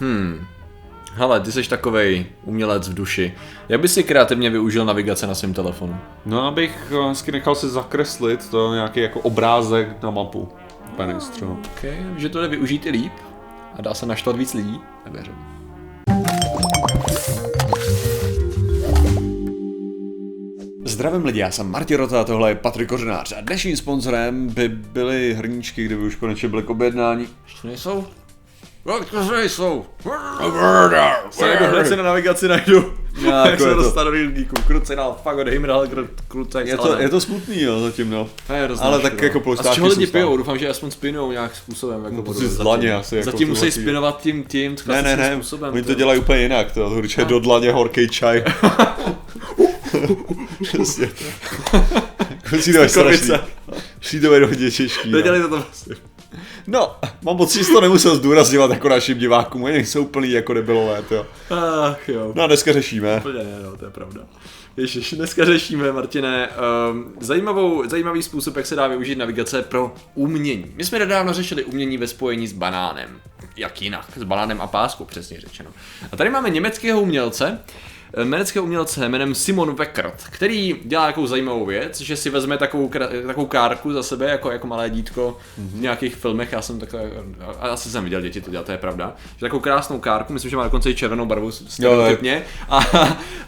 Hmm. Hele, ty jsi takovej umělec v duši. Jak bys si kreativně využil navigace na svém telefonu? No, abych eh, hezky nechal si zakreslit to nějaký jako obrázek na mapu. Penis třeba. Ok, že to jde využít i líp a dá se naštvat víc lidí? Nevěřím. Zdravím lidi, já jsem Martin Rota a tohle je Patrik Kořenář a dnešním sponzorem by byly hrníčky, kdyby už konečně byly k objednání. Ještě nejsou? To nejsou? Se najdu, hned si na navigaci najdu. Já, Jak se je dostat do rýlníku. Krucinál, fuck od Heimdall, krucek. Je to, je to smutný, jo, zatím no. To je hrozný, ale tak no. jako A z polštářky čeho lidi pijou? Doufám, že aspoň spinou nějak způsobem. Jako No, to z dlaně asi, jako Zatím musí spinovat tím, tím Ne, ne, ne, způsobem. oni to dělají úplně jinak, to určitě do dlaně horký čaj. Přesně. Přijde to strašný. Kovice. Přijde těžký. no. Nedělejte to prostě. No, mám pocit, že to nemusel zdůrazňovat jako našim divákům, oni jsou úplný jako debilové, to. Ach jo. No a dneska řešíme. Úplně ne, no, to je pravda. Ježiš, dneska řešíme, Martine, um, zajímavou, zajímavý způsob, jak se dá využít navigace pro umění. My jsme nedávno řešili umění ve spojení s banánem. Jak jinak? S banánem a páskou, přesně řečeno. A tady máme německého umělce, eh, německého umělce jménem Simon Weckert, který dělá takovou zajímavou věc, že si vezme takovou, takovou kárku za sebe, jako, jako malé dítko v nějakých filmech, já jsem takhle, a asi jsem viděl děti to dělat, to je pravda, že takovou krásnou kárku, myslím, že má dokonce i červenou barvu stereotypně, a,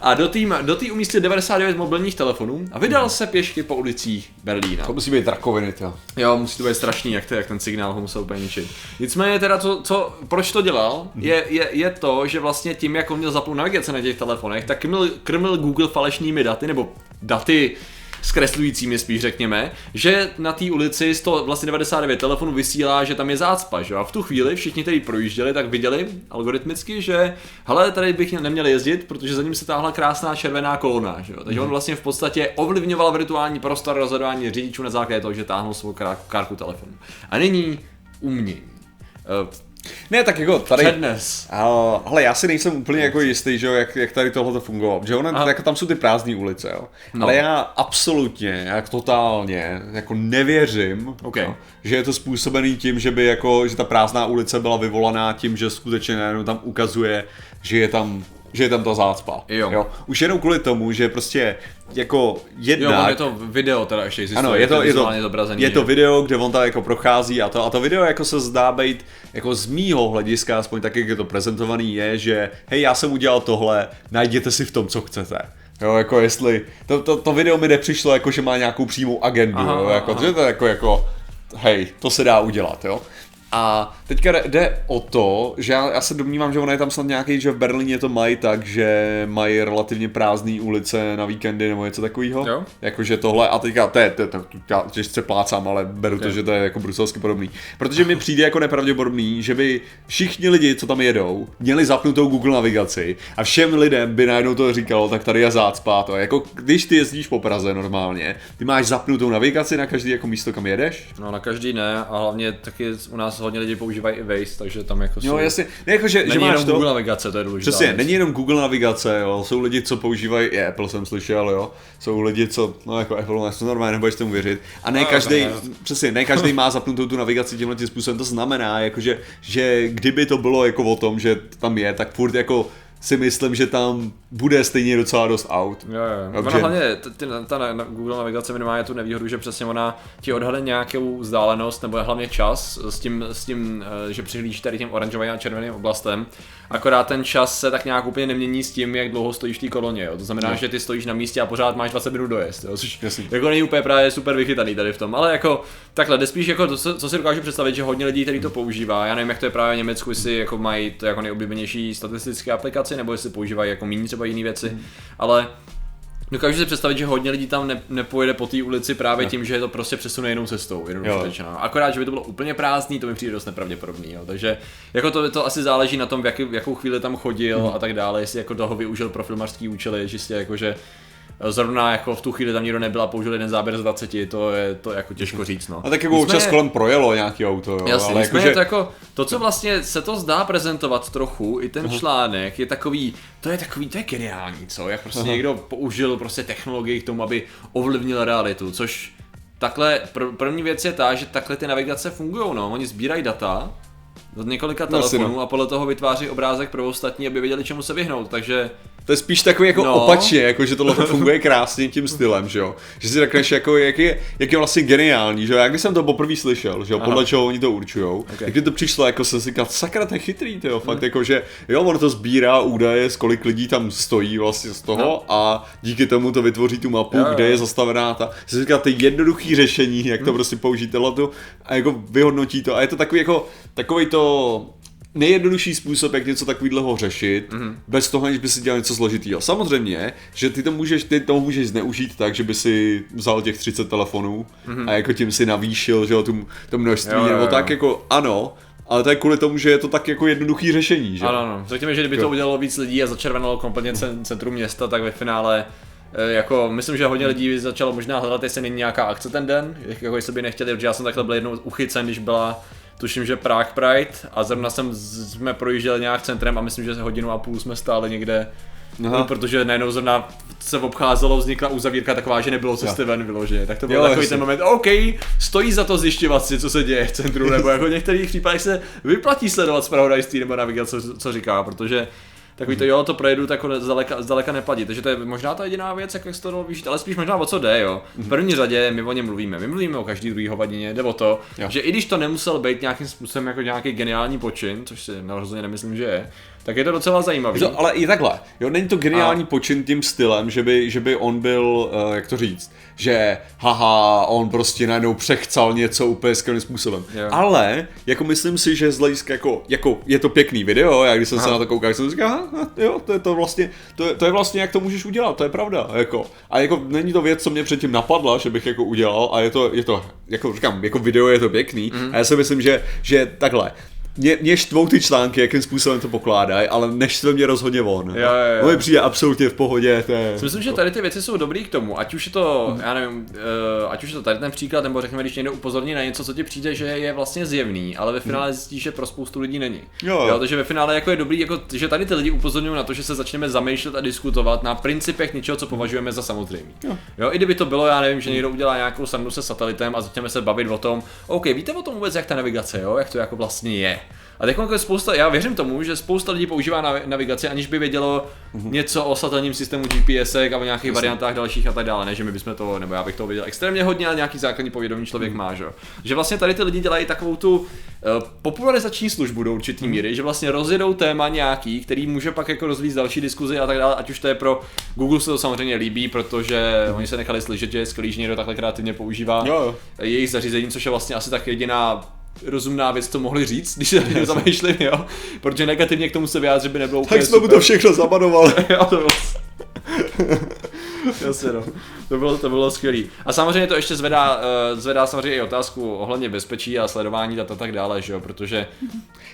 a do té do tý umístil 99 mobilních telefonů a vydal se pěšky po ulicích Berlína. To musí být rakoviny, to. Jo, musí to být strašný, jak, to, jak ten signál ho musel úplně ničit. Nicméně teda, co, co, proč to dělal, je, je, je to, že vlastně tím, jak on měl zapnout navigace na těch telefonech, tak krmil, krmil Google falešnými daty, nebo daty zkreslujícími spíš řekněme, že na té ulici 100, vlastně 99 telefonů vysílá, že tam je zácpa, že? A v tu chvíli všichni, kteří projížděli, tak viděli algoritmicky, že hele, tady bych neměl jezdit, protože za ním se táhla krásná červená kolona, že jo? Takže on vlastně v podstatě ovlivňoval virtuální prostor rozhodování řidičů na základě toho, že táhnul svou kárku telefonu. A nyní umění. Ne, tak jako tady... přednes. Hele, já si nejsem úplně jako jistý, že jo, jak, jak tady tohle to fungovalo. Že ono, Aha. jako tam jsou ty prázdné ulice, jo. No. Ale já absolutně, jak totálně, jako nevěřím, OK. jo, že je to způsobený tím, že by jako, že ta prázdná ulice byla vyvolaná tím, že skutečně najednou tam ukazuje, že je tam že je tam ta zácpa. Jo. Už jenom kvůli tomu, že prostě jako jedna... Jo, je to video teda ještě existuje, Ano, je to, je to, zobrazený, je to video, kde on tam jako prochází a to, a to video jako se zdá být, jako z mýho hlediska, aspoň tak, jak je to prezentovaný, je, že hej, já jsem udělal tohle, najděte si v tom, co chcete. Jo, jako jestli, to, to, to video mi nepřišlo jako, že má nějakou přímou agendu, Aha, jo, jako, aha. že to je jako, jako, hej, to se dá udělat, jo. A teďka jde- o to, že já, já se domnívám, že ono je tam snad nějaký, že v Berlíně to mají tak, že mají relativně prázdné ulice na víkendy nebo něco takového. Jakože tohle, a teďka to je, to, je- to, to já těžce plácám, ale beru to, Ok. že to je jako bruselsky podobný. Protože mi přijde jako nepravděpodobný, že by všichni lidi, co tam jedou, měli zapnutou Google navigaci a všem lidem by najednou to říkalo, tak tady je zácpa. To jako, když ty jezdíš po Praze normálně, ty máš zapnutou navigaci na každý jako místo, kam jedeš? No na každý ne a hlavně taky u nás hodně lidí používají i Waze, takže tam jako Jo, jsou... jasně. Ne, jako, že, že Není máš jenom to, Google navigace, to je důležité. Přesně, není jenom Google navigace, jo. jsou lidi, co používají, i Apple jsem slyšel, jo. jsou lidi, co, no jako Apple, já to normálně nebudeš tomu věřit. A ne No, každý, ne. přesně, ne každý má zapnutou tu navigaci tímhle tím způsobem, to znamená, jakože, že kdyby to bylo jako o tom, že tam je, tak furt jako si myslím, že tam bude stejně docela dost aut. Jo, jo. Dobře. Ona hlavně, ta na, na Google navigace minimálně tu nevýhodu, že přesně ona ti odhadne nějakou vzdálenost nebo hlavně čas s tím, s tím eh, že přihlíží tady těm oranžovým a červeným oblastem. Akorát ten čas se tak nějak úplně nemění s tím, jak dlouho stojíš v té koloně. Jo. To znamená, No. že ty stojíš na místě a pořád máš 20 minut dojezd. Jo. Což Jasně. jako není úplně právě super vychytaný tady v tom. Ale jako takhle, jde spíš jako to, co co si dokážu představit, že hodně lidí, který to používá. Já nevím, jak to je právě v Německu, jestli jako mají to jako nejoblíbenější statistické aplikaci, nebo jestli používají jako méně třeba jiné věci. Ale Dokážu si představit, že hodně lidí tam ne, nepojede po té ulici právě tím, že je to prostě přesune jinou cestou, jenom Jo. řečeno. Akorát, že by to bylo úplně prázdný, to mi přijde dost nepravděpodobný. Jo. Takže jako to, to asi záleží na tom, v, jaký, v jakou chvíli tam chodil Mhm. a tak dále, jestli jako toho využil pro filmařský účely, čistě jako, že zrovna jako v tu chvíli tam nikdo nebyl a použil jeden záběr z 20, to je to jako těžko říct. No. A tak jako občas kolem projelo nějaký auto, jo. Jasně, ale nicméně jakože, to jako, to, co vlastně se to zdá prezentovat trochu, i ten článek je takový, to je takový, to je geniální, co, jak prostě někdo použil prostě technologii k tomu, aby ovlivnil realitu, což takhle, pr- první věc je ta, že takhle ty navigace fungují, no, oni sbírají data, od několika No, asi telefonů no. a podle toho vytváří obrázek pro ostatní, aby věděli, čemu se vyhnout. Takže To je spíš takový jako No. opačně, jako že tohle to funguje krásně tím stylem, že jo. Že si řekneš, jako, jak, je, jak je vlastně geniální, že jo. Já když jsem to poprvé slyšel, že jo, podle Aha. čeho oni to určujou, Ok. okay. jak mi to přišlo, jako jsem si říkal, sakra, to je chytrý, to jo, fakt, jako, že jo, ono to sbírá údaje, z kolik lidí tam stojí vlastně z toho No. a díky tomu to vytvoří tu mapu, Jo, jo. kde je zastavená ta, jsem si říkal, ty jednoduchý řešení, jak to Hmm. prostě použít tohleto a jako vyhodnotí to a je to takový jako, takový to, nejjednodušší způsob, jak něco takového řešit, Mhm. mm-hmm. bez toho, aniž by si dělal něco složitého. Samozřejmě, že ty to můžeš, ty to můžeš zneužít tak, že by si vzal těch 30 telefonů mm-hmm. a jako tím si navýšil, že jo, tu, to množství, Mhm. Jo, jo, nebo jo. tak jako ano, ale to je kvůli tomu, že je to tak jako jednoduchý řešení, že? ano, ano. Řekněme, že kdyby to Jo. udělalo víc lidí a začervenalo kompletně cen- centrum města, tak ve finále eh, jako myslím, že hodně lidí začalo možná hledat, jestli není nějaká akce ten den, jako jestli by nechtěli, protože já jsem takhle byl jednou uchycen, když byla tuším, že Prague Pride a zrovna jsem, jsme projížděli nějak centrem a myslím, že hodinu a půl jsme stáli někde Aha. No, protože najednou zrovna se obcházelo, vznikla uzavírka taková, že nebylo cesty ven vyloženě. Tak to byl Jo, takový ten moment, OK, stojí za to zjišťovat si, co se děje v centru, nebo jako v některých případech se vyplatí sledovat zpravodajství nebo navigace, co, co říká, protože takový to jo, to projedu, tak zdaleka, zdaleka neplatí. Takže to je možná ta jediná věc, jak se to dalo využít, ale spíš možná o co jde, jo. V první řadě my o něm mluvíme. My mluvíme o každý druhý hovadině, jde o to, Jo. že i když to nemusel být nějakým způsobem jako nějaký geniální počin, což si rozhodně nemyslím, že je, tak je to docela zajímavý. To, ale i takhle, jo, není to geniální a... počin tím stylem, že by, že by on byl, uh, jak to říct, že haha, on prostě najednou přechcal něco úplně skvělým způsobem. Jo. Ale, jako myslím si, že z hlediska jako, jako, je to pěkný video, já když jsem Aha. se na to koukal, jsem říkal, aha, jo, to je to vlastně, to je, to je vlastně, jak to můžeš udělat, to je pravda, jako. A jako není to věc, co mě předtím napadla, že bych jako udělal, a je to, je to, jako říkám, jako video je to pěkný, mm. a já si myslím, že, že takhle, mě, mě štvou ty články, jakým způsobem to pokládají, ale neštve mě rozhodně on. Jo, jo, jo. On mi přijde absolutně v pohodě. To je, Si Myslím, že tady ty věci jsou dobrý k tomu, ať už je to, já nevím, uh, ať už je to tady ten příklad, nebo řekněme, když někdo upozorní na něco, co ti přijde, že je vlastně zjevný, ale ve finále zjistíš, že pro spoustu lidí není. Jo. jo takže ve finále jako je dobrý, jako, že tady ty lidi upozorňují na to, že se začneme zamýšlet a diskutovat na principech něčeho, co považujeme za samozřejmé. Jo. jo, i kdyby to bylo, já nevím, že někdo udělá nějakou srandu se satelitem a začneme se bavit o tom, OK, víte o tom vůbec, jak ta navigace, jo, jak to jako vlastně je. A teď jako spousta, já věřím tomu, že spousta lidí používá navi- navigaci, aniž by vědělo něco o satelitním systému GPS a o nějakých variantách dalších a tak dále. Ne, že my bychom to, nebo já bych to věděl extrémně hodně, ale nějaký základní povědomí člověk má, že? Že vlastně tady ty lidi dělají takovou tu uh, popularizační službu do určitý míry, že vlastně rozjedou téma nějaký, který může pak jako rozvíjet další diskuzi a tak dále, ať už to je pro Google se to samozřejmě líbí, protože oni se nechali slyšet, že je skvělý, že někdo takhle kreativně používá Jo, jo. jejich zařízení, což je vlastně asi tak jediná rozumná věc, co mohli říct, když se na to zamýšleli, jo. Protože negativně k tomu se vyjádřit by nebylo úplně Tak jsme mu to všechno zabanovali. jo, to bylo... Jasně no. To bylo, to bylo skvělý. A samozřejmě to ještě zvedá, uh, zvedá samozřejmě i otázku ohledně bezpečí a sledování dat a tak dále, že jo, protože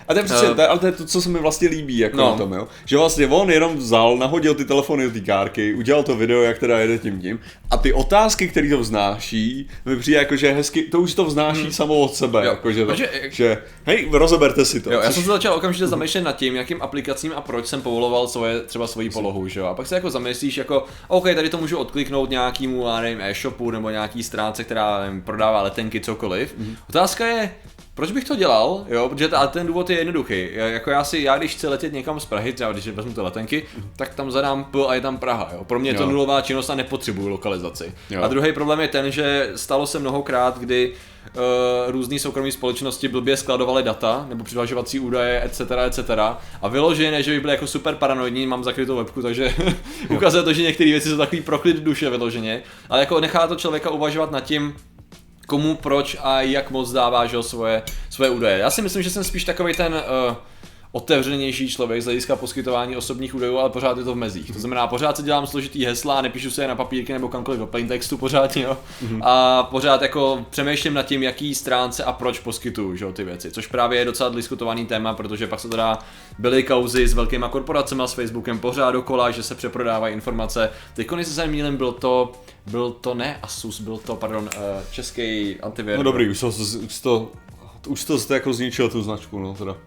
A to je přesně, Eh, to ale to je to, co se mi vlastně líbí jako no. tom, jo. Že vlastně on jenom vzal, nahodil ty telefony do té kárky, udělal to video, jak teda jede tím tím. A ty otázky, které to vznáší, mi přijde jako, že hezky, to už to vznáší hmm. samo od sebe. Jo. Jako, že, to, Protože- že, hej, rozeberte si to. Jo, já jsem se začal okamžitě zamýšlet nad tím, jakým aplikacím a proč jsem povoloval svoje, třeba svoji polohu, že jo. A pak se jako zamyslíš jako, OK, tady to můžu odkliknout nějakému, já nevím, e-shopu nebo nějaký stránce, která nevím, prodává letenky, cokoliv. Mhm. Mm-hmm. Otázka je, proč bych to dělal, jo, protože ta, ten důvod je jednoduchý. Já- Jako já si, já když chci letět někam z Prahy, třeba když vezmu ty letenky, tak tam zadám P a je tam Praha, jo. Pro mě je to Jo. nulová činnost a nepotřebuju lokalizaci. Jo. A druhý problém je ten, že stalo se mnohokrát, kdy různé soukromé společnosti blbě skladovaly data nebo přihlašovací údaje, etc., etc. A vyloženě, že by byly jako super paranoidní, mám zakrytou webku, takže ukazuje to, že některé věci jsou takový proklid duše vyloženě, ale jako nechá to člověka uvažovat nad tím, komu, proč a jak moc dává že, svoje, svoje údaje. Já si myslím, že jsem spíš takový ten uh, otevřenější člověk z hlediska poskytování osobních údajů, ale pořád je to v mezích. To znamená, pořád si dělám složitý hesla, nepíšu se je na papírky nebo kamkoliv do plaintextu pořád, jo. A pořád jako přemýšlím nad tím, jaký stránce a proč poskytuju že, jo, ty věci. Což právě je docela diskutovaný téma, protože pak se teda byly kauzy s velkýma korporacemi s Facebookem pořád dokola, že se přeprodávají informace. Teď, jestli se nemýlím, byl to, byl to ne Asus, byl to, pardon, uh, český antivirus. No dobrý, už to, už to Už to zde jako zničilo tu značku, no teda. Uh,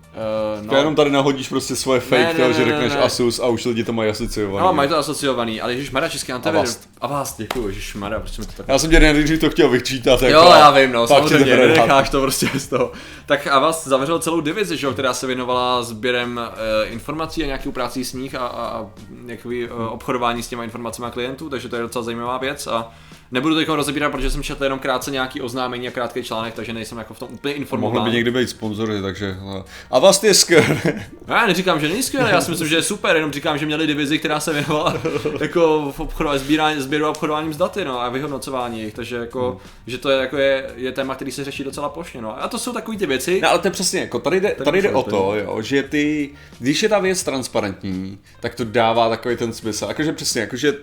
No. Jenom tady nahodíš prostě svoje fake, Ne, ne, ne, ne, že ne, řekneš ne. Asus a už lidi to mají asociovaný. No, mají to asociovaný, ale Ježíš Mara český. Avast. A vás, děkuju, Ježíš Mara, prostě mi to tak Já jsem tě nejdřív to chtěl vyčítat. Jako, Jo, já vím, no, samozřejmě, nenecháš to prostě z toho. Tak a vás zavřel celou divizi, že jo, která se věnovala sběrem e, informací a nějakou práci s nich a, a, a nějaký e, obchodování s těma informacemi klientů, takže to je docela zajímavá věc a nebudu to rozebírat, protože jsem četl jenom krátce nějaký oznámení a krátký článek, takže nejsem jako v tom úplně Mohli informován. by někdy být sponzory, takže... no. A vás je skvělé. No, Já neříkám, že není skvělé, já si myslím, že je super, jenom říkám, že měli divizi, která se věnovala jako v obchodování, sbírání, sběru a obchodováním s daty, no, a vyhodnocování jich, takže jako, že to je, jako je, je téma, který se řeší docela plošně, no. A to jsou takové ty věci, No ale to je přesně, jako tady jde, tady jde můžeme o to, jo, že ty, když je ta věc transparentní, tak to dává takový ten smysl. Jakože přesně, jakože, uh,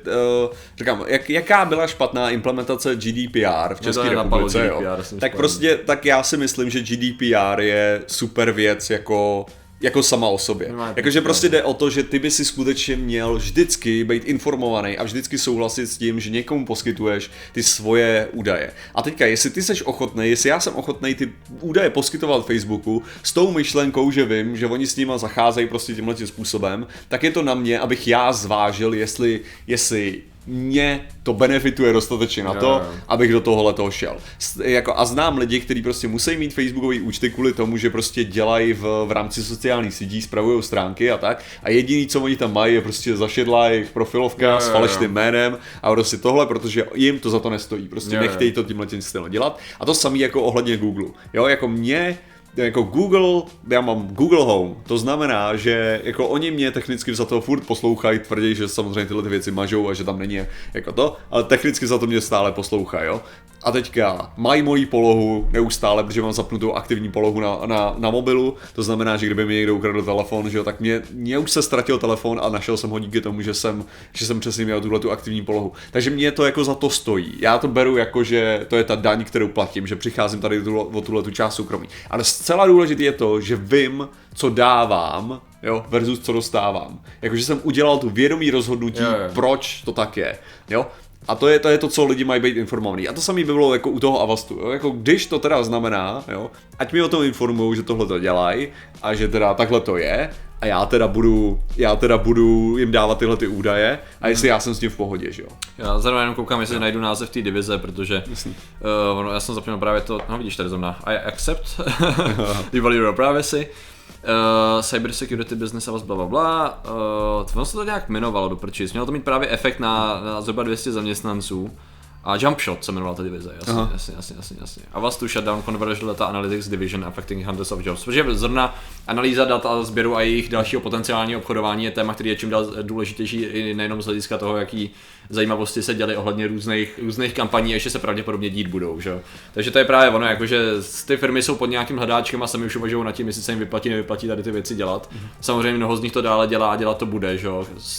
říkám, jak, jaká byla špatná implementace GDPR v to České nenapadlo republice, GDPR, jo, tak prostě, tak já si myslím, že GDPR je super věc jako jako sama o sobě. Jakože prostě jde o to, že ty by si skutečně měl vždycky být informovaný a vždycky souhlasit s tím, že někomu poskytuješ ty svoje údaje. A teďka, jestli ty seš ochotný, jestli já jsem ochotný ty údaje poskytovat Facebooku s tou myšlenkou, že vím, že oni s nima zacházejí prostě tímhle tím způsobem, tak je to na mě, abych já zvážil, jestli, jestli mě to benefituje dostatečně na to, jo. abych do tohohle toho šel. Jako, a znám lidi, kteří prostě musí mít facebookové účty kvůli tomu, že prostě dělají v, v rámci sociálních sítí, spravují stránky a tak. A jediný, co oni tam mají, je prostě zašedlá jejich profilovka jo, s falešným jménem a prostě tohle, protože jim to za to nestojí. Prostě jo. nechtějí to tímhle tím stylem dělat. A to samý jako ohledně Google. Jo, jako mě jako Google, já mám Google Home, to znamená, že jako oni mě technicky za to furt poslouchají, tvrdí, že samozřejmě tyhle ty věci mažou a že tam není jako to, ale technicky za to mě stále poslouchají, jo. A teďka mají moji polohu neustále, protože mám zapnutou aktivní polohu na, na, na mobilu, to znamená, že kdyby mi někdo ukradl telefon, že jo, tak mě, mě už se ztratil telefon a našel jsem ho díky tomu, že jsem, že jsem přesně měl tuhle tu aktivní polohu. Takže mě to jako za to stojí. Já to beru jako, že to je ta daň, kterou platím, že přicházím tady tuhle, o tuhle tu část soukromí. Ale zcela důležité je to, že vím, co dávám, jo, versus co dostávám. Jakože jsem udělal tu vědomí rozhodnutí, Jo, jo. proč to tak je, jo. A to je, to je to, co lidi mají být informovaní. A to samé by bylo jako u toho Avastu. Jo? Jako když to teda znamená, jo, ať mi o tom informují, že tohle to dělají a že teda takhle to je a já teda budu, já teda budu jim dávat tyhle ty údaje a jestli já jsem s tím v pohodě, že jo. Já zrovna jenom koukám, jestli najdu název té divize, protože uh, ono, já jsem zapomněl právě to, no vidíš tady zrovna, I accept, the value of privacy, uh, cyber security business a bla bla bla, uh, ono se to nějak jmenovalo do prčis, mělo to mít právě efekt na, na zhruba 200 zaměstnanců, a Jump Shot se jmenovala ta divize, jasně, Aha. jasně, jasně, jasně, jasně. A vás tu shutdown Conversion Data Analytics Division affecting hundreds of jobs. Protože zrovna analýza dat a sběru a jejich dalšího potenciálního obchodování je téma, který je čím dál důležitější i nejenom z hlediska toho, jaký zajímavosti se děly ohledně různých, různých kampaní, ještě se pravděpodobně dít budou. Že? Takže to je právě ono, jakože ty firmy jsou pod nějakým hledáčkem a sami už uvažují nad tím, jestli se jim vyplatí, nevyplatí tady ty věci dělat. Samozřejmě mnoho z nich to dále dělá a dělat to bude, že?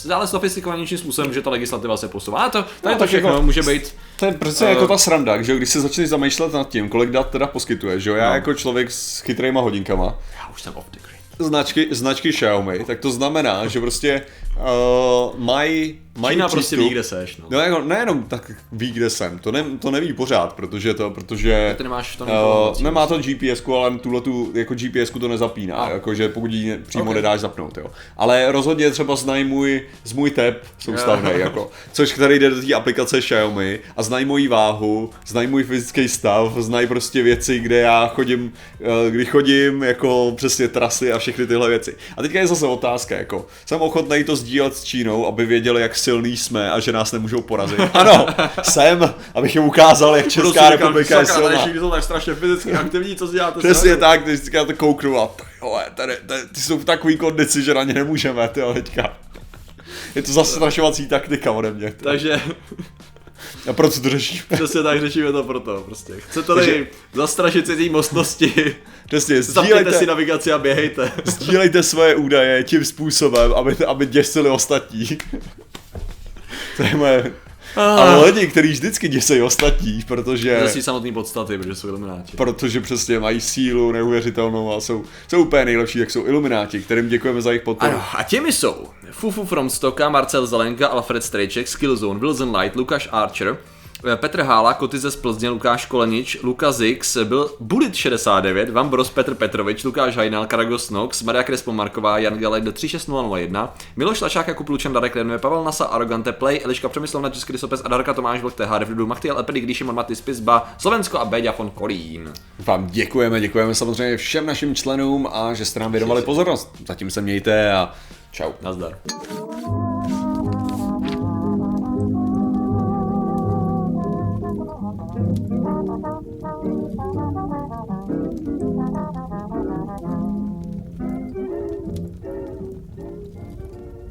Dále sofistikovanějším způsobem, že ta legislativa se posouvá. A to, to je to všechno, jako- může být To je přece Eh. jako ta sranda, že jo, když se začneš zamýšlet nad tím, kolik dat teda poskytuje, že jo, já No. jako člověk s chytrýma hodinkama, Já už jsem off the grid. značky, značky Xiaomi, tak to znamená, že prostě uh, mají mají Čína prostě ví, kde seš. No. No jako nejenom tak ví, kde jsem, to, ne, to neví pořád, protože to, protože Ty nemáš to uh, informací, nemá to GPS, ale tuhle tu, jako GPS to nezapíná, A. jakože pokud ji přímo Ok. nedáš zapnout, jo. Ale rozhodně třeba znají můj, z můj tep soustavný, jako, což který jde do té aplikace Xiaomi a znají moji váhu, znají můj fyzický stav, znají prostě věci, kde já chodím, eh, kdy chodím, jako přesně trasy a všechny tyhle věci. A teďka je zase otázka, jako, jsem ochotný to sdílet s Čínou, aby věděli, jak silný jsme a že nás nemůžou porazit. Ano, jsem, abych jim ukázal, jak Česká republika je silná. jsou tak strašně fyzicky aktivní, co si děláte? Přesně tak, ty si to kouknu a ty, jo, tady, tady, ty jsou v takový kondici, že na ně nemůžeme, ty teďka. Je to zastrašovací taktika ode mě. Takže A proč to řešíme? přesně tak řešíme to proto. Prostě. Chcete Takže- tady zastrašit cizí mostnosti, Přesně, zapněte si sdílejte, navigaci a běhejte. sdílejte svoje údaje tím způsobem, aby, aby děsili ostatní. To je moje... Ale lidi, kteří vždycky děsejí ostatní, protože... Ze samotný podstaty, protože jsou ilumináti. protože přesně mají sílu neuvěřitelnou a jsou, jsou úplně nejlepší, jak jsou ilumináti, kterým děkujeme za jejich podporu. Ano, a těmi jsou Fufu from Stocka, Marcel Zelenka, Alfred Strejček, Skillzone, Wilson Light, Lukáš Archer, Petr Hála, Kotyze z Plzně, Lukáš Kolenič, Luka Zix, byl Bulit 69, Vambros Petr Petrovič, Lukáš Hajnal, Karagos Nox, Maria Krespo Marková, Jan Galek do 36001, Miloš Lašák, Jakub Lučan, Darek Lenuje, Pavel Nasa, Arogante Play, Eliška Přemyslovna, Český Sopes a Darka Tomáš Vlk, TH Revdu, Machtiel Epedy, když Šimon Matis Pizba, Slovensko a Béďa von Kolín. Vám děkujeme, děkujeme samozřejmě všem našim členům a že jste nám věnovali pozornost. Zatím se mějte a čau. Nazdar.